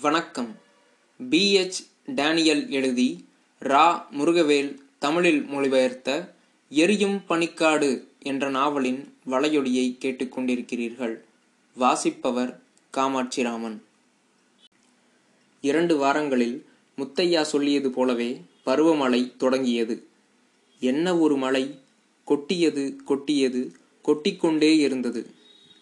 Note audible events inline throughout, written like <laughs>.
வணக்கம். PH Daniel எழுதி ரா. முருகவேல் தமிழில் மொழிபெயர்த்த எரியும் பனிக்காடு என்ற நாவலின் வலையொலியை கேட்டுக்கொண்டிருக்கிறீர்கள் வாசிப்பவர் காமாட்சிராமன். இரண்டு வாரங்களில் முத்தையா சொல்லியது போலவே பருவமழை தொடங்கியது. என்ன ஒரு மழை? கொட்டியது கொட்டியது கொட்டிக்கொண்டே இருந்தது.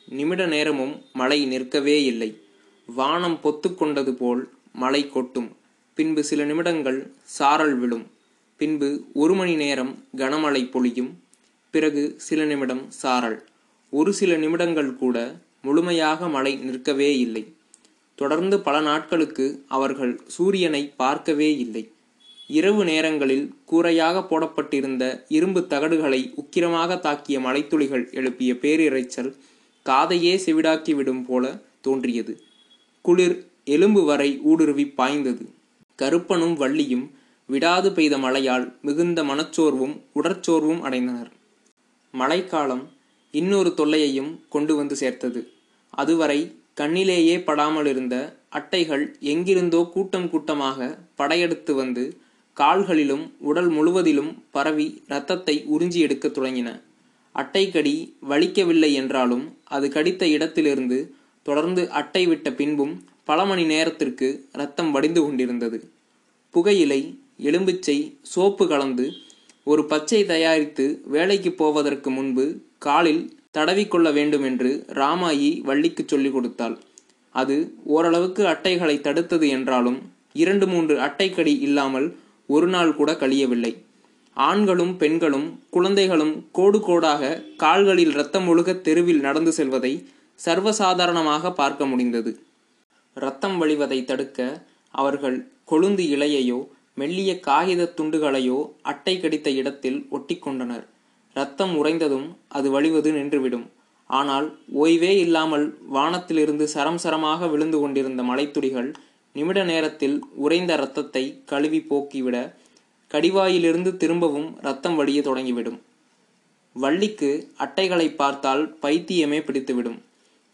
நிமிட நேரமும் மழை நிற்கவே இல்லை. வானம் பொத்துக்கொண்டது போல் மழை கொட்டும். பின்பு சில நிமிடங்கள் சாரல் விழும். பின்பு ஒரு மணி நேரம் கனமழை பொழியும். பிறகு சில நிமிடம் சாரல். ஒரு சில நிமிடங்கள் கூட முழுமையாக மழை நிற்கவே இல்லை. தொடர்ந்து பல நாட்களுக்கு அவர்கள் சூரியனை பார்க்கவே இல்லை. இரவு நேரங்களில் கூரையாக போடப்பட்டிருந்த இரும்பு தகடுகளை உக்கிரமாக தாக்கிய மலைத்துளிகள் எழுப்பிய பேரிரைச்சல் காதையே செவிடாக்கிவிடும் போல தோன்றியது. குளிர் எலும்பு வரை ஊடுருவி பாய்ந்தது. கருப்பனும் வள்ளியும் விடாது பெய்த மழையால் மிகுந்த மனச்சோர்வும் உடற்சோர்வும் அடைந்தனர். மழைக்காலம் இன்னொரு தொல்லையையும் கொண்டு வந்து சேர்த்தது. அதுவரை கண்ணிலேயே படாமல் இருந்த அட்டைகள் எங்கிருந்தோ கூட்டம் கூட்டமாக படையெடுத்து வந்து கால்களிலும் உடல் முழுவதிலும் பரவி இரத்தத்தை உறிஞ்சி எடுக்கத் தொடங்கின. அட்டைக்கடி வலிக்கவில்லை என்றாலும் அது கடித்த இடத்திலிருந்து தொடர்ந்து அட்டை விட்ட பின்பும் பல மணி நேரத்திற்கு ரத்தம் வடிந்து கொண்டிருந்தது. புகையிலை எலும்பிச்சை சோப்பு கலந்து ஒரு பச்சை தயாரித்து வேலைக்கு போவதற்கு முன்பு காலில் தடவிக்கொள்ள வேண்டும் என்று ராமாயி வள்ளிக்கு சொல்லிக் கொடுத்தாள். அது ஓரளவுக்கு அட்டைகளை தடுத்தது என்றாலும் இரண்டு மூன்று அட்டைக்கடி இல்லாமல் ஒரு நாள் கூட கழியவில்லை. ஆண்களும் பெண்களும் குழந்தைகளும் கோடு கோடாக கால்களில் இரத்தம் ஒழுக தெருவில் நடந்து செல்வதை சர்வசாதாரணமாக பார்க்க முடிந்தது. இரத்தம் வழிவதை தடுக்க அவர்கள் கொழுந்து இலையையோ மெல்லிய காகித துண்டுகளையோ அட்டை கடித்த இடத்தில் ஒட்டிக்கொண்டனர் இரத்தம் உறைந்ததும் அது வழிவது நின்றுவிடும். ஆனால் ஓய்வே இல்லாமல் வானத்திலிருந்து சரம் சரமாக விழுந்து கொண்டிருந்த மலைத்துளிகள் நிமிட நேரத்தில் உறைந்த இரத்தத்தை கழுவி போக்கிவிட கடிவாயிலிருந்து திரும்பவும் ரத்தம் வழிய தொடங்கிவிடும். வள்ளிக்கு அட்டைகளை பார்த்தால் பைத்தியமே பிடித்துவிடும்.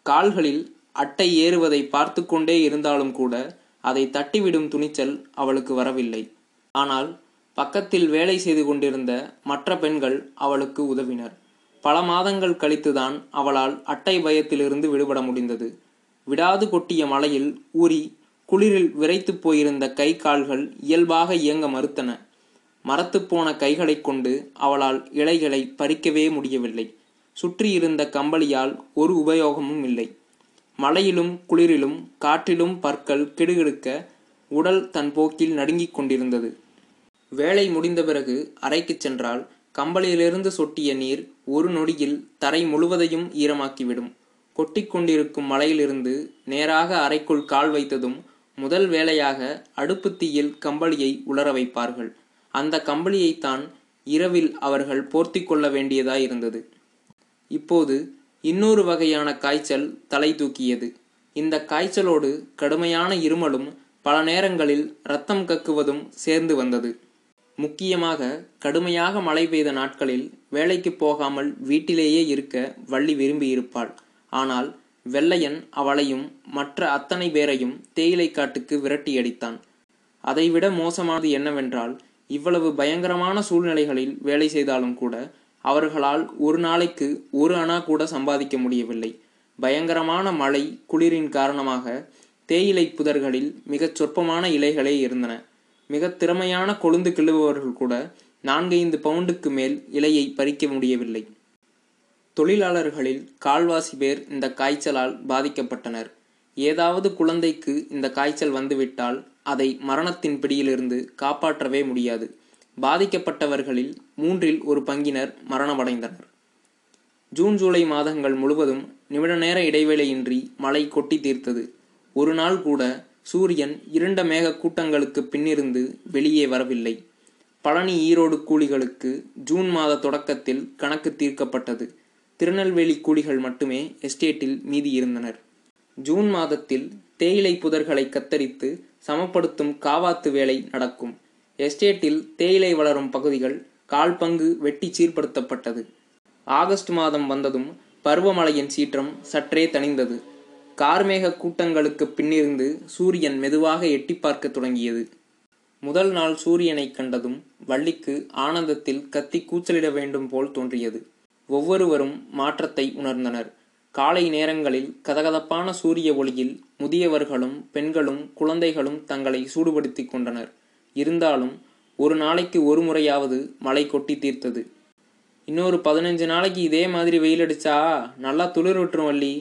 கால்களில் அட்டை ஏறுவதை பார்த்து கொண்டே இருந்தாலும் கூட அதை தட்டிவிடும் துணிச்சல் அவளுக்கு வரவில்லை. ஆனால் பக்கத்தில் வேலை செய்து கொண்டிருந்த மற்ற பெண்கள் அவளுக்கு உதவினர். பல மாதங்கள் கழித்துதான் அவளால் அட்டை பயத்திலிருந்து விடுபட முடிந்தது. விடாது கொட்டிய மலையில் ஊறி குளிரில் விரைத்து போயிருந்த கை கால்கள் இயல்பாக இயங்க மறுத்தன. மரத்துப்போன கைகளைக் கொண்டு அவளால் இலைகளை பறிக்கவே முடியவில்லை. சுற்றியிருந்த கம்பளியால் ஒரு உபயோகமும் இல்லை. மழையிலும் குளிரிலும் காற்றிலும் பற்கள் கிடுகிடுக்க உடல் தன் போக்கில் நடுங்கிக் கொண்டிருந்தது. வேலை முடிந்த பிறகு அறைக்குச் சென்றால் கம்பளியிலிருந்து சொட்டிய நீர் ஒரு நொடியில் தரை முழுவதையும் ஈரமாக்கிவிடும். கொட்டிக்கொண்டிருக்கும் மலையிலிருந்து நேராக அறைக்குள் கால் வைத்ததும் முதல் வேலையாக அடுப்பு தீயில் கம்பளியை உலர வைப்பார்கள். அந்த கம்பளியைத்தான் இரவில் அவர்கள் போர்த்தி கொள்ள வேண்டியதாயிருந்தது. இப்போது இன்னொரு வகையான காய்ச்சல் தலை தூக்கியது. இந்த காய்ச்சலோடு கடுமையான இருமலும் பல நேரங்களில் ரத்தம் கக்குவதும் சேர்ந்து வந்தது. முக்கியமாக கடுமையாக மழை பெய்த நாட்களில் வேலைக்கு போகாமல் வீட்டிலேயே இருக்க வள்ளி விரும்பியிருப்பாள். ஆனால் வெள்ளையன் அவளையும் மற்ற அத்தனை பேரையும் தேயிலை காட்டுக்கு விரட்டியடித்தான். அதைவிட மோசமானது என்னவென்றால் இவ்வளவு பயங்கரமான சூழ்நிலைகளில் வேலை செய்தாலும் கூட அவர்களால் ஒரு நாளைக்கு ஒரு அணா கூட சம்பாதிக்க முடியவில்லை. பயங்கரமான மழை குளிரின் காரணமாக தேயிலை புதர்களில் மிகச் சொற்பமான இலைகளே இருந்தன. மிக திறமையான கொழுந்து கிள்ளுபவர்கள் கூட நான்கைந்து பவுண்டுக்கு மேல் இலையை பறிக்க முடியவில்லை. தொழிலாளர்களில் கால்வாசி பேர் இந்த காய்ச்சலால் பாதிக்கப்பட்டனர். ஏதாவது குழந்தைக்கு இந்த காய்ச்சல் வந்துவிட்டால் அதை மரணத்தின் பிடியிலிருந்து காப்பாற்றவே முடியாது. பாதிக்கப்பட்டவர்களில் மூன்றில் ஒரு பங்கினர் மரணமடைந்தனர். ஜூன் ஜூலை மாதங்கள் முழுவதும் நிமிட நேர இடைவேளையின்றி மழை கொட்டி தீர்த்தது. ஒரு நாள் கூட சூரியன் இருண்ட மேக கூட்டங்களுக்கு பின்னிருந்து வெளியே வரவில்லை. பழனி ஈரோடு கூலிகளுக்கு ஜூன் மாத தொடக்கத்தில் கணக்கு தீர்க்கப்பட்டது. திருநெல்வேலி கூலிகள் மட்டுமே எஸ்டேட்டில் மீதி இருந்தனர் ஜூன் மாதத்தில் தேயிலை புதர்களை கத்தரித்து சமப்படுத்தும் காவாத்து வேலை நடக்கும். எஸ்டேட்டில் தேயிலை வளரும் பகுதிகள் கால் பங்கு வெட்டி சீர்படுத்தப்பட்டது. ஆகஸ்ட் மாதம் வந்ததும் பருவமழையின் சீற்றம் சற்றே தணிந்தது. கார்மேக கூட்டங்களுக்கு பின்னிருந்து சூரியன் மெதுவாக எட்டி பார்க்க தொடங்கியது. முதல் நாள் சூரியனை கண்டதும் வள்ளிக்கு ஆனந்தத்தில் கத்தி கூச்சலிட வேண்டும் போல் தோன்றியது. ஒவ்வொருவரும் மாற்றத்தை உணர்ந்தனர். காலை நேரங்களில் கதகதப்பான சூரிய ஒளியில் முதியவர்களும் பெண்களும் குழந்தைகளும் தங்களை சூடுபடுத்திக் கொண்டனர். இருந்தாலும் ஒரு நாளைக்கு ஒரு முறையாவது மழை கொட்டி தீர்த்தது. இன்னொரு பதினஞ்சு நாளைக்கு இதே மாதிரி வெயில் அடிச்சா நல்லா துளிர் விட்டுரும் வள்ளி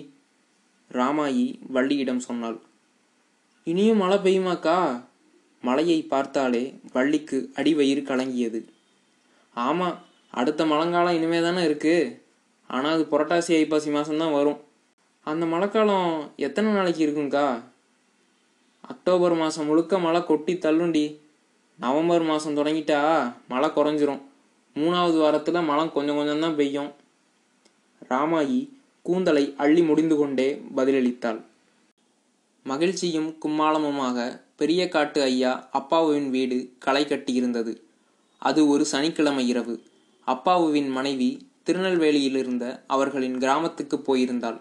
ராமாயி வள்ளியிடம் சொன்னாள். இனியும் மழை பெய்யுமாக்கா? மழையை பார்த்தாலே வள்ளிக்கு அடிவயிறு கலங்கியது. ஆமாம் அடுத்த மழைக்காலம் இனிமே தானே இருக்குது ஆனால் அது புரட்டாசி ஐப்பாசி மாதம்தான் வரும். அந்த மழைக்காலம் எத்தனை நாளைக்கு இருக்குங்க்கா அக்டோபர் மாதம் முழுக்க மழை கொட்டி தள்ளுண்டி நவம்பர் மாதம் தொடங்கிட்டா மழை குறைஞ்சிரும். மூணாவது வாரத்தில் மழை கொஞ்சம் கொஞ்சம் தான் பெய்யும். ராமாயி கூந்தலை அள்ளி முடிந்து கொண்டே பதிலளித்தாள். மகிழ்ச்சியும் கும்மாளமுமாக பெரிய காட்டு ஐயா அப்பாவுவின் வீடு களை கட்டியிருந்தது. அது ஒரு சனிக்கிழமை இரவு. அப்பாவுவின் மனைவி திருநெல்வேலியிலிருந்த அவர்களின் கிராமத்துக்கு போயிருந்தாள்.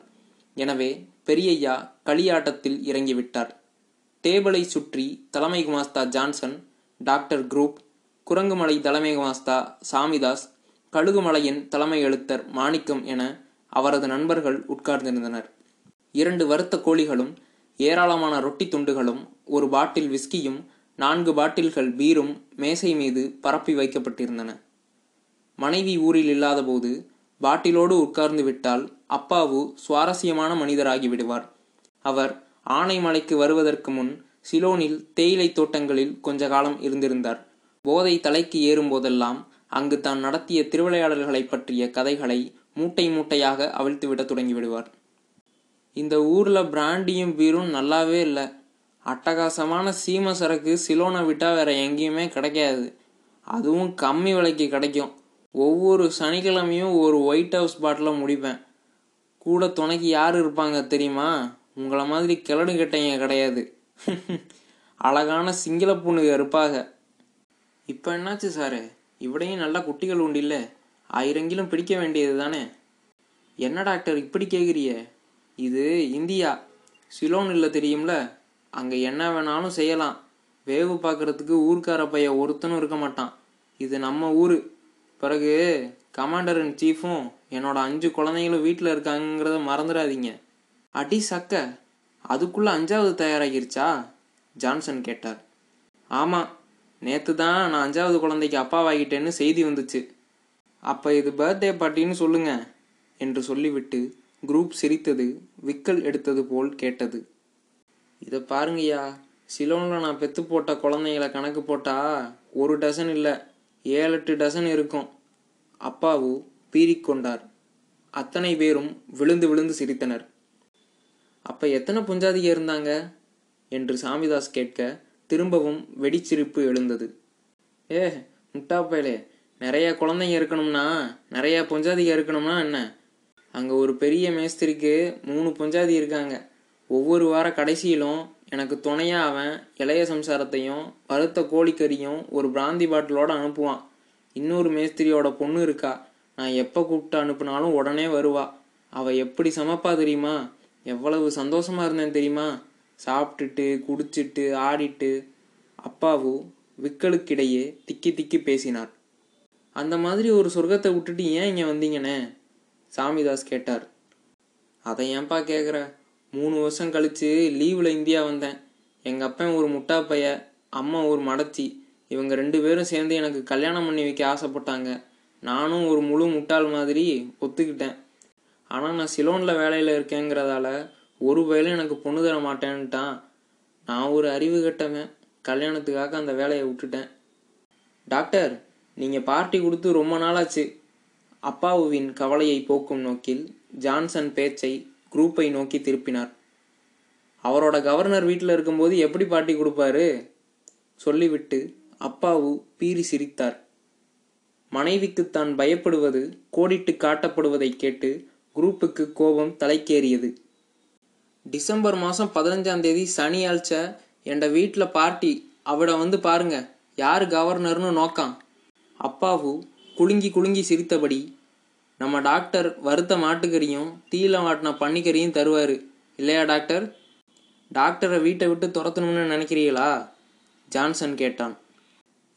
எனவே பெரியய்யா களியாட்டத்தில் இறங்கிவிட்டார். டேபிளை சுற்றி தலைமை குமாஸ்தா ஜான்சன் டாக்டர் குரூப் குரங்குமலை தலைமை மாஸ்தா சாமிதாஸ் கழுகுமலையின் தலைமை எழுத்தர் மாணிக்கம் என அவரது நண்பர்கள் உட்கார்ந்திருந்தனர். இரண்டு வறுத்த கோழிகளும் ஏராளமான ரொட்டி துண்டுகளும் ஒரு பாட்டில் விஸ்கியும் நான்கு பாட்டில்கள் பீரும் மேசை மீது பரப்பி வைக்கப்பட்டிருந்தன. மனைவி ஊரில் இல்லாதபோது பாட்டிலோடு உட்கார்ந்து விட்டால் அப்பாவு சுவாரஸ்யமான மனிதராகி விடுவார். அவர் ஆனைமலைக்கு வருவதற்கு முன் சிலோனில் தேயிலை தோட்டங்களில் கொஞ்ச காலம் இருந்திருந்தார். போதை தலைக்கு ஏறும் போதெல்லாம் அங்கு தான் நடத்திய திருவிளையாடல்களை பற்றிய கதைகளை மூட்டை மூட்டையாக அவிழ்த்துவிட தொடங்கிவிடுவார். இந்த ஊர்ல பிராண்டியும் பீரும் நல்லாவே இல்லை. அட்டகாசமான சீம சரக்கு சிலோனை விட்டா வேற எங்கேயுமே கிடைக்காது. அதுவும் கம்மி விலைக்கு கிடைக்கும். ஒவ்வொரு சனிக்கிழமையும் ஒரு ஒயிட் ஹவுஸ் பாட்டில முடிப்பேன். கூட துணைக்கு யார் இருப்பாங்க தெரியுமா? உங்களை மாதிரி கிளடு கெட்டைங்க கிடையாது. <laughs> அழகான சிங்கள பொண்ணுங்க இருப்பாக இப்போ என்னாச்சு சாரு? இவடையும் நல்லா குட்டிகள் உண்டு இல்லை ஆயிரங்கிலும் பிடிக்க வேண்டியது தானே? என்ன டாக்டர் இப்படி கேட்குறிய இது இந்தியா. சிலோன் இல்லை தெரியும்ல? அங்கே என்ன வேணாலும் செய்யலாம். வேவு பார்க்கறதுக்கு ஊர்க்கார பைய ஒருத்தனும் இருக்க மாட்டான். இது நம்ம ஊர். பிறகு கமாண்டர் இன் சீஃபும் என்னோட அஞ்சு குழந்தைங்களும் வீட்டில் இருக்காங்கிறத மறந்துடாதீங்க. அடி சக்க. அதுக்குள்ளே அஞ்சாவது தயாராகிருச்சா? ஜான்சன் கேட்டார். ஆமாம் நேற்று தான் நான் அஞ்சாவது குழந்தைக்கு அப்பாவாகிட்டேன்னு செய்தி வந்துச்சு. அப்போ இது பர்த்டே பார்ட்டின்னு சொல்லுங்க என்று சொல்லிவிட்டு குரூப் சிரித்தது விக்கல் எடுத்தது போல் கேட்டது. இதை பாருங்கய்யா சிலோனில் நான் பெத்து போட்ட குழந்தைங்கள கணக்கு போட்டா ஒரு டசன் இல்லை ஏழு எட்டு டசன் இருக்கும். அப்பாவு பீறிக்கொண்டார். அத்தனை பேரும் விழுந்து விழுந்து சிரித்தனர். அப்ப எத்தனை புஞ்சாதிக இருந்தாங்க? என்று சாமிதாஸ் கேட்க திரும்பவும் வெடிச்சிரிப்பு எழுந்தது. ஏ முட்டாப்பயலே நிறைய குழந்தைங்க இருக்கணும்னா நிறைய பொஞ்சாதிக இருக்கணும்னா என்ன? அங்கே ஒரு பெரிய மேஸ்திரிக்கு மூணு பொஞ்சாதி இருக்காங்க. ஒவ்வொரு வார கடைசியிலும் எனக்கு துணையா அவன் இளைய சம்சாரத்தையும் வறுத்த கோழிக்கறியும் ஒரு பிராந்தி பாட்டிலோட அனுப்புவான். இன்னொரு மேஸ்திரியோட பொண்ணு இருக்கா. நான் எப்போ கூப்பிட்டு அனுப்புனாலும் உடனே வருவா. அவ எப்படி சமைப்பா தெரியுமா? எவ்வளவு சந்தோஷமாக இருந்தேன் தெரியுமா? சாப்பிட்டுட்டு குடிச்சிட்டு ஆடிட்டு அப்பாவு விக்கலுக்கிடையே திக்கி திக்கி பேசினார். அந்த மாதிரி ஒரு சொர்க்கத்தை விட்டுட்டு ஏன் இங்கே வந்தீங்கண்ணே சாமிதாஸ் கேட்டார். அதை ஏன்பா கேட்குற மூணு வருஷம் கழித்து லீவில் இந்தியா வந்தேன். எங்கள் அப்பன் ஒரு முட்டா பைய அம்மா ஒரு மடச்சி இவங்க ரெண்டு பேரும் சேர்ந்து எனக்கு கல்யாணம் பண்ணி வைக்க ஆசைப்பட்டாங்க. நானும் ஒரு முழு முட்டாள் மாதிரி ஒத்துக்கிட்டேன். ஆனால் நான் சிலோனில் வேலையில் இருக்கேங்கிறதால ஒரு வேலையும் எனக்கு பொண்ணு தர மாட்டேன்ட்டான். நான் ஒரு அறிவு கட்டவன். கல்யாணத்துக்காக அந்த வேலையை விட்டுட்டேன். டாக்டர் நீங்கள் பார்ட்டி கொடுத்து ரொம்ப நாளாச்சு. அப்பாவுவின் கவலையை போக்கும் நோக்கில் ஜான்சன் பேச்சை குரூப்பை நோக்கி திருப்பினார். அவரோட கவர்னர் வீட்டில் இருக்கும்போது எப்படி பார்ட்டி கொடுப்பாரு? சொல்லிவிட்டு அப்பாவு பீறி சிரித்தார். மனைவிக்கு தான் பயப்படுவது கோடிட்டு காட்டப்படுவதை கேட்டு குரூப்புக்கு கோபம் தலைக்கேறியது. டிசம்பர் மாதம் பதினஞ்சாம் தேதி சனி ஆழ்ச்ச என் வீட்டில் பார்ட்டி. அவட வந்து பாருங்க யார் கவர்னர்னு நோக்கான் அப்பாவு குலுங்கி குலுங்கி சிரித்தபடி நம்ம டாக்டர் வறுத்த மாட்டுக்கறியும் தீயில மாட்டின பன்னிக்கறியும் தருவார். இல்லையா டாக்டர்? டாக்டரை வீட்டை விட்டு துரத்தணும்னு நினைக்கிறீங்களா? ஜான்சன் கேட்டான்.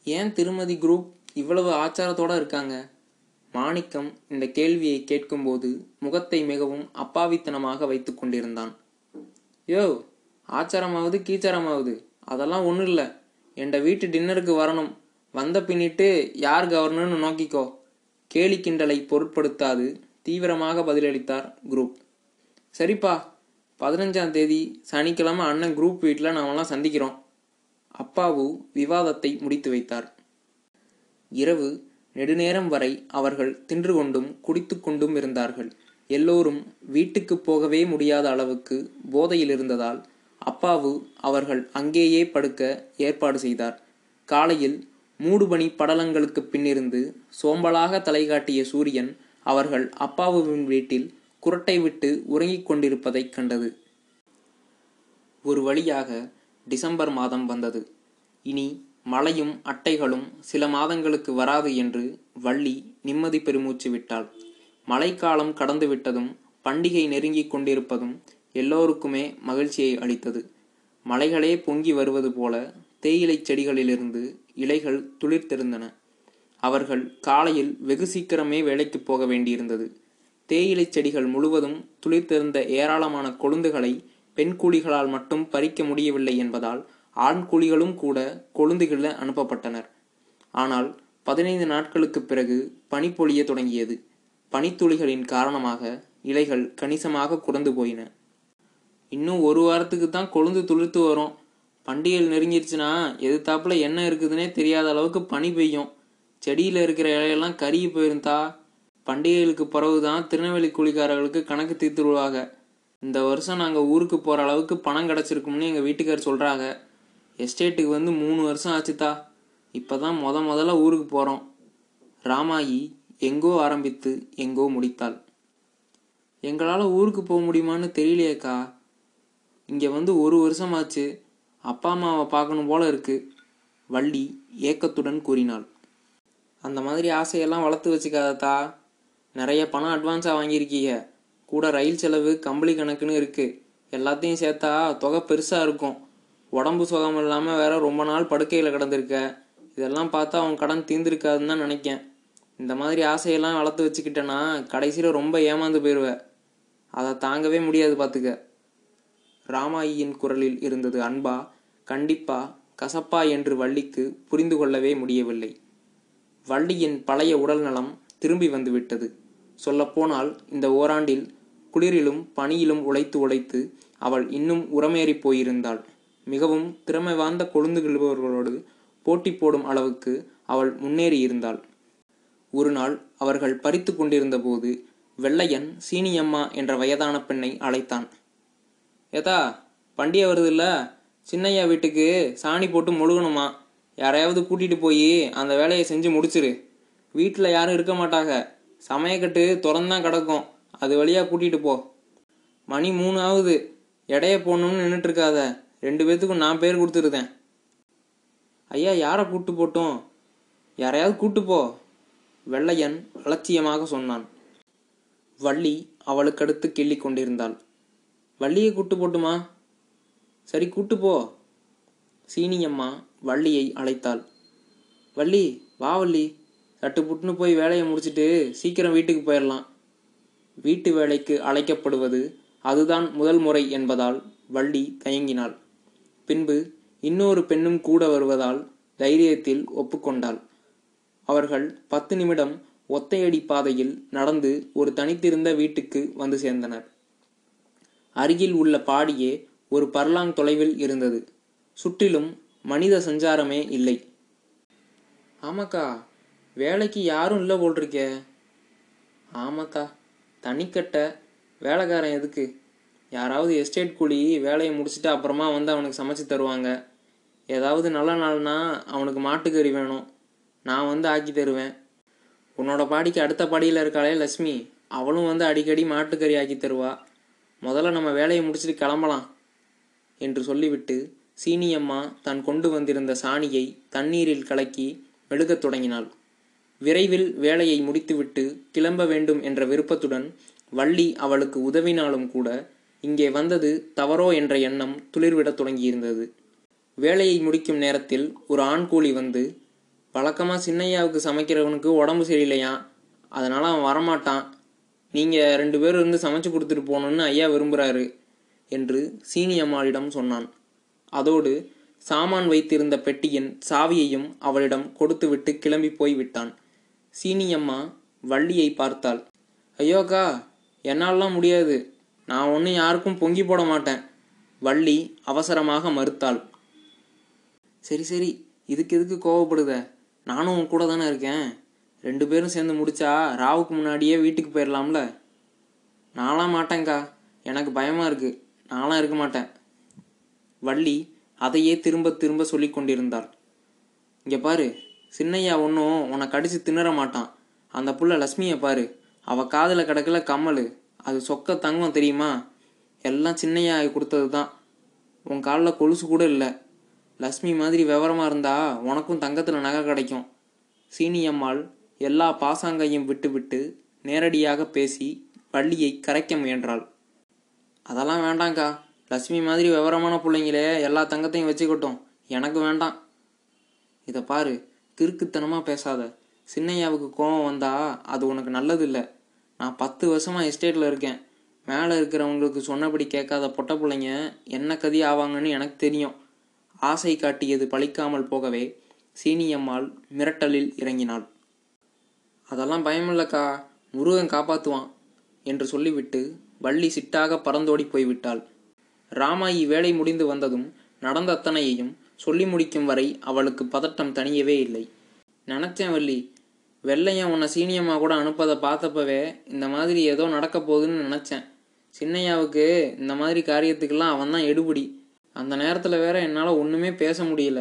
ஏன் திருமதி குரூப் இவ்வளவு ஆச்சாரத்தோட இருக்காங்க? மாணிக்கம் இந்த கேள்வியை கேட்கும்போது முகத்தை மிகவும் அப்பாவித்தனமாக வைத்து கொண்டிருந்தான். யோ ஆச்சாரமாவது கீச்சாரமாவது அதெல்லாம் ஒன்றும் இல்லை. என்ட வீட்டு டின்னருக்கு வரணும். வந்த பின்னிட்டு யார் கவர்னர்னு நோக்கிக்கோ. கேலி கிண்டலை பொருட்படுத்தாது தீவிரமாக பதிலளித்தார் குரூப் சரிப்பா பதினஞ்சாம் தேதி சனிக்கிழமை அண்ணன் குரூப் வீட்டில் நாமெல்லாம் சந்திக்கிறோம். அப்பாவு விவாதத்தை முடித்து வைத்தார். இரவு நெடுநேரம் வரை அவர்கள் தின்று கொண்டும் குடித்து கொண்டும் இருந்தார்கள். எல்லோரும் வீட்டுக்கு போகவே முடியாத அளவுக்கு போதையில் இருந்ததால் அப்பாவு அவர்கள் அங்கேயே படுக்க ஏற்பாடு செய்தார். காலையில் மூடுபனி படலங்களுக்கு பின்னிருந்து சோம்பலாக தலைகாட்டிய சூரியன் அவர்கள் அப்பாவுவின் வீட்டில் குரட்டை விட்டு உறங்கிக் கொண்டிருப்பதைக் கண்டது. ஒரு வழியாக டிசம்பர் மாதம் வந்தது. இனி மழையும் அட்டைகளும் சில மாதங்களுக்கு வராது என்று வள்ளி நிம்மதி பெருமூச்சு விட்டாள். மழைக்காலம் கடந்து விட்டதும் பண்டிகை நெருங்கிக் கொண்டிருப்பதும் எல்லோருக்குமே மகிழ்ச்சியை அளித்தது. மலைகளே பொங்கி வருவது போல தேயிலைச் செடிகளிலிருந்து இலைகள் துளிர்த்திருந்தன அவர்கள் காலையில் வெகு சீக்கிரமே வேலைக்கு போக வேண்டியிருந்தது. தேயிலைச் செடிகள் முழுவதும் துளிர்த்திருந்த ஏராளமான கொழுந்துகளை பெண் கூலிகளால் மட்டும் பறிக்க முடியவில்லை என்பதால் ஆண் கூலிகளும் கூட கொழுந்துகளில் அனுப்பப்பட்டனர். ஆனால் பதினைந்து நாட்களுக்கு பிறகு பனி பொழிய தொடங்கியது. பனித்துளிகளின் காரணமாக இலைகள் கணிசமாக குறைந்து போயின. இன்னும் ஒரு வாரத்துக்கு தான் கொழுந்து துளிர்த்து வரும். பண்டிகைகள் நெருங்கிருச்சுன்னா எதிர்த்தாப்புல என்ன இருக்குதுன்னே தெரியாத அளவுக்கு பனி பெய்யும். செடியில் இருக்கிற இலையெல்லாம் கருகி போயிருந்தா பண்டிகைகளுக்கு பிறகு தான் திருநெல்வேலி கூலிக்காரர்களுக்கு கணக்கு தீர்த்துருவாங்க இந்த வருஷம் நாங்கள் ஊருக்கு போகிற அளவுக்கு பணம் கிடச்சிருக்கும்னு எங்கள் வீட்டுக்கார் சொல்கிறாங்க எஸ்டேட்டுக்கு வந்து மூணு வருஷம் ஆச்சுதா. இப்போ தான் முத முதல்ல ஊருக்கு போகிறோம் ராமாயி எங்கோ ஆரம்பித்து எங்கோ முடித்தாள். எங்களால் ஊருக்கு போக முடியுமான்னு தெரியலையேக்கா. இங்கே வந்து ஒரு வருஷமாச்சு. அப்பா அம்மாவை பார்க்கணும் போல இருக்கு. வள்ளி ஏக்கத்துடன் கூறினாள். அந்த மாதிரி ஆசையெல்லாம் வளர்த்து வச்சுக்காதத்தா நிறைய பணம் அட்வான்ஸாக வாங்கியிருக்கீங்க. கூட ரயில் செலவு கம்பளி கணக்குன்னு இருக்குது எல்லாத்தையும் சேர்த்தா தொகை பெருசாக இருக்கும். உடம்பு சுகம் இல்லாமல் வேற ரொம்ப நாள் படுக்கையில் கிடந்திருக்க. இதெல்லாம் பார்த்தா அவன் கடன் தீர்ந்திருக்காதுன்னு தான் நினைக்கேன். இந்த மாதிரி ஆசையெல்லாம் வளர்த்து வச்சுக்கிட்டேன்னா கடைசியில் ரொம்ப ஏமாந்து போயிடுவேன் அதை தாங்கவே முடியாது பார்த்துக்க ராமாயியின் குரலில் இருந்தது அன்பா கண்டிப்பா கசப்பா என்று வள்ளிக்கு புரிந்து கொள்ளவே முடியவில்லை. வள்ளியின் பழைய உடல் நலம் திரும்பி வந்துவிட்டது சொல்லப்போனால் இந்த ஓராண்டில் குளிரிலும் பனியிலும் உழைத்து உழைத்து அவள் இன்னும் உரமேறி போயிருந்தாள். மிகவும் திறமை வாய்ந்த கொழுந்துகிழ்பவர்களோடு போட்டி போடும் அளவுக்கு அவள் முன்னேறி இருந்தாள் ஒரு நாள் அவர்கள் பறித்து கொண்டிருந்த போது வெள்ளையன் சீனியம்மா என்ற வயதான பெண்ணை அழைத்தான். ஏதா பண்டிகை வருதுல்ல? சின்னையா வீட்டுக்கு சாணி போட்டு முழுகணுமா? யாரையாவது கூட்டிட்டு போய் அந்த வேலையை செஞ்சு முடிச்சிரு. வீட்டில் யாரும் இருக்க மாட்டாங்க. சமயக்கட்டு திறந்தான் கிடக்கும். அது வழியாக கூட்டிட்டு போ. மணி மூணு ஆகுது. எடைய போடணும்னு நின்றுட்டு இருக்காத. ரெண்டு பேர்த்துக்கும் நான் பேர் கொடுத்துருதேன் ஐயா யாரை கூட்டு போட்டோம்? யாரையாவது கூட்டு போ வெள்ளையன் அலட்சியமாக சொன்னான். வள்ளி அவளுக்கடுத்து கிள்ளி கொண்டிருந்தாள். வள்ளியை கூட்டு போட்டுமா? சரி கூட்டு போ. சீனியம்மா வள்ளியை அழைத்தாள். வள்ளி வா வள்ளி. சட்டு புட்டுன்னு போய் வேலையை முடிச்சிட்டு சீக்கிரம் வீட்டுக்கு போயிடலாம் வீட்டு வேலைக்கு அழைக்கப்படுவது அதுதான் முதல் முறை என்பதால் வள்ளி தயங்கினாள். பின்பு இன்னொரு பெண்ணும் கூட வருவதால் தைரியத்தில் ஒப்புக்கொண்டாள். அவர்கள் பத்து நிமிடம் ஒத்தையடி பாதையில் நடந்து ஒரு தனித்திருந்த வீட்டுக்கு வந்து சேர்ந்தனர். அருகில் உள்ள பாடியே ஒரு பர்லாங் தொலைவில் இருந்தது. சுற்றிலும் மனித சஞ்சாரமே இல்லை. ஆமாக்கா வேலைக்கு யாரும் இல்லை போல் இருக்கே. ஆமாக்கா தனிக்கட்ட வேலைக்காரன் எதுக்கு? யாராவது எஸ்டேட் கூலி வேலையை முடிச்சுட்டு அப்புறமா வந்து அவனுக்கு சமைச்சு தருவாங்க. ஏதாவது நல்ல நாள்னா அவனுக்கு மாட்டுக்கறி வேணும். நான் வந்து ஆக்கி தருவேன். உன்னோட பாடிக்கு அடுத்த பாடியில் இருக்காளே லக்ஷ்மி. அவளும் வந்து அடிக்கடி மாட்டுக்கறி ஆக்கி தருவா. முதல்ல நம்ம வேலையை முடிச்சுட்டு கிளம்பலாம் என்று சொல்லிவிட்டு சீனியம்மா தான் கொண்டு வந்திருந்த சாணியை தண்ணீரில் கலக்கி மெழுகத் தொடங்கினாள். விரைவில் வேலையை முடித்துவிட்டு கிளம்ப வேண்டும் என்ற விருப்பத்துடன் வள்ளி அவளுக்கு உதவினாலும் கூட இங்கே வந்தது தவறோ என்ற எண்ணம் துளிர்விடத் தொடங்கியிருந்தது. வேலையை முடிக்கும் நேரத்தில் ஒரு ஆண் கூலி வந்து வழக்கமாக சின்னையாவுக்கு சமைக்கிறவனுக்கு உடம்பு சரியில்லையா? அதனால் அவன் வரமாட்டான். நீங்கள் ரெண்டு பேரும் இருந்து சமைச்சு கொடுத்துட்டு போகணுன்னு ஐயா விரும்புகிறாரு என்று சீனி அம்மாளிடம் சொன்னான். அதோடு சாமான் வைத்திருந்த பெட்டியின் சாவியையும் அவளிடம் கொடுத்துவிட்டு கிளம்பி போய் விட்டான். சீனியம்மா வள்ளியை பார்த்தாள். ஐயோக்கா என்னால்லாம் முடியாது. நான் ஒன்றும் யாருக்கும் பொங்கி போட மாட்டேன். வள்ளி அவசரமாக மறுத்தாள். சரி சரி இதுக்கு எதுக்கு கோவப்படுத? நானும் உன் கூட தானே இருக்கேன். ரெண்டு பேரும் சேர்ந்து முடிச்சா ராவுக்கு முன்னாடியே வீட்டுக்கு போயிடலாம்ல நான்லாம் மாட்டேங்க்கா எனக்கு பயமாக இருக்கு. நான்லாம் இருக்க மாட்டேன். வள்ளி அதையே திரும்ப திரும்ப சொல்லி கொண்டிருந்தாள். இங்கே பாரு சின்னையா ஒன்றும் உன்னை கடிச்சு திணற மாட்டான். அந்த புள்ள லக்ஷ்மியை பாரு. அவ காதில் கிடக்கல கம்மல். அது சொக்க தங்கம் தெரியுமா? எல்லாம் சின்னையா கொடுத்தது தான் உன் காலில் கொலுசு கூட இல்லை. லக்ஷ்மி மாதிரி விவரமாக இருந்தா உனக்கும் தங்கத்தில் நகை கிடைக்கும். சீனியம்மாள் எல்லா பாசாங்கையும் விட்டுவிட்டு நேரடியாக பேசி வள்ளியை கரைக்க முயன்றாள். அதெல்லாம் வேண்டாங்க்கா லட்சுமி மாதிரி விவரமான பிள்ளைங்களே எல்லா தங்கத்தையும் வச்சுக்கட்டும். எனக்கு வேண்டாம். இதை பாரு கிறுக்குத்தனமாக பேசாத. சின்னையாவுக்கு கோபம் வந்தா அது உனக்கு நல்லது இல்லை நான் பத்து வருஷமாக எஸ்டேட்டில் இருக்கேன். மேலே இருக்கிறவங்களுக்கு சொன்னபடி கேட்காத பொட்ட பிள்ளைங்க என்ன கதி ஆவாங்கன்னு எனக்கு தெரியும். ஆசை காட்டியது பழிக்காமல் போகவே சீனியம்மாள் மிரட்டலில் இறங்கினாள். அதெல்லாம் பயமில்லக்கா முருகன் காப்பாற்றுவான் என்று சொல்லிவிட்டு வள்ளி சிட்டாக பறந்தோடி போய்விட்டாள். ராமாயி வேலை முடிந்து வந்ததும் நடந்த அத்தனையையும் சொல்லி முடிக்கும் வரை அவளுக்கு பதட்டம் தனியவே இல்லை. நினச்சேன் வள்ளி வெள்ளையன் உன்னை சீனியம்மா கூட அனுப்பதை பார்த்தப்பவே இந்த மாதிரி ஏதோ நடக்க போகுதுன்னு நினச்சேன். சின்னையாவுக்கு இந்த மாதிரி காரியத்துக்கெல்லாம் அவன் தான் எடுபடி. அந்த நேரத்தில் வேற என்னால் ஒன்றுமே பேச முடியல.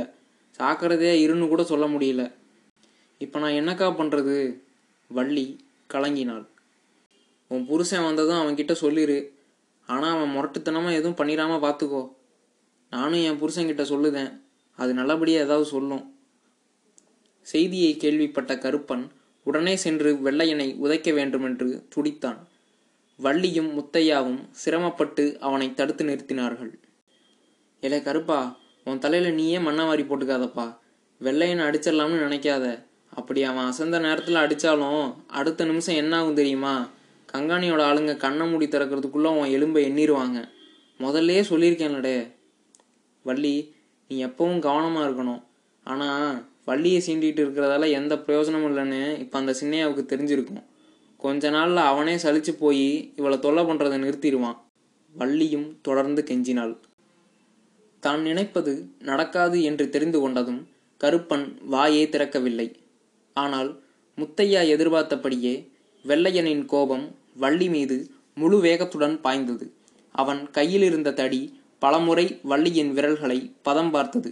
சாக்கிறதே இருன்னு கூட சொல்ல முடியல. இப்போ நான் என்னக்கா பண்ணுறது வள்ளி கலங்கினாள். உன் புருஷன் வந்ததும் அவன்கிட்ட சொல்லிடு ஆனால் அவன் முரட்டுத்தனமாக எதுவும் பண்ணிடாமல் பார்த்துக்கோ நானும் என் புருஷன்கிட்ட சொல்லுதேன். அது நல்லபடியாக ஏதாவது சொல்லும். செய்தியை கேள்விப்பட்ட கருப்பன் உடனே சென்று வெள்ளையனை உதைக்க வேண்டுமென்று துடித்தான். வள்ளியும் முத்தையாவும் சிரமப்பட்டு அவனை தடுத்து நிறுத்தினார்கள். ஏலே கருப்பா உன் தலையில் நீயே மண்ணவாரி போட்டுக்காதப்பா. வெள்ளையனை அடிச்சிடலாம்னு நினைக்காத. அப்படி அவன் அசந்த நேரத்தில் அடித்தாலும் அடுத்த நிமிஷம் என்ன ஆகும் தெரியுமா? கங்காணியோட ஆளுங்க கண்ணை மூடி திறக்கிறதுக்குள்ளே அவன் எலும்பை எண்ணிடுவாங்க முதல்லே சொல்லியிருக்கேன்லடே. வள்ளி நீ எப்பவும் கவனமாக இருக்கணும். ஆனால் வள்ளியை சீண்டிகிட்டு இருக்கிறதால எந்த பிரயோஜனமும் இல்லைன்னு இப்போ அந்த சின்னையாவுக்கு தெரிஞ்சிருக்கும். கொஞ்ச நாளில் அவனே சலிச்சு போய் இவளை தொல்லை பண்ணுறதை நிறுத்திடுவான். வள்ளியும் தொடர்ந்து கெஞ்சினாள். தான் நினைப்பது நடக்காது என்று தெரிந்து கொண்டதும் கருப்பன் வாயே திறக்கவில்லை. ஆனால் முத்தையா எதிர்பார்த்தபடியே வெள்ளையனின் கோபம் வள்ளி மீது முழு வேகத்துடன் பாய்ந்தது. அவன் கையிலிருந்த தடி பலமுறை வள்ளியின் விரல்களை பதம் பார்த்தது.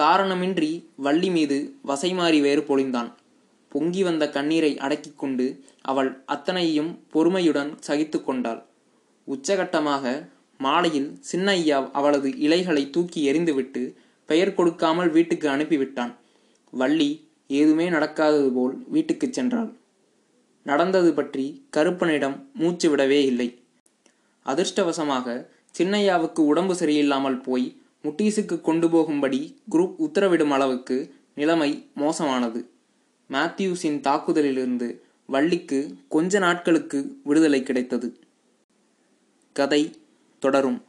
காரணமின்றி வள்ளி மீது வசைமாறி வேறு பொழிந்தான். பொங்கி வந்த கண்ணீரை அடக்கிக் கொண்டு அவள் அத்தனையும் பொறுமையுடன் சகித்து கொண்டாள். உச்சகட்டமாக மாலையில் சின்ன ஐயா அவளது இலைகளை தூக்கி எறிந்துவிட்டு பெயர் கொடுக்காமல் வீட்டுக்கு அனுப்பிவிட்டான். வள்ளி ஏதுமே நடக்காதது போல் வீட்டுக்குச் சென்றாள். நடந்தது பற்றி கருப்பனிடம் மூச்சு விடவே இல்லை. அதிர்ஷ்டவசமாக சின்னையாவுக்கு உடம்பு சரியில்லாமல் போய் முட்டீஸுக்கு கொண்டு போகும்படி குரூப் உத்தரவிடும் அளவுக்கு நிலைமை மோசமானது. மேத்யூஸின் தாக்குதலிலிருந்து வள்ளிக்கு கொஞ்ச நாட்களுக்கு விடுதலை கிடைத்தது. கதை தொடரும்.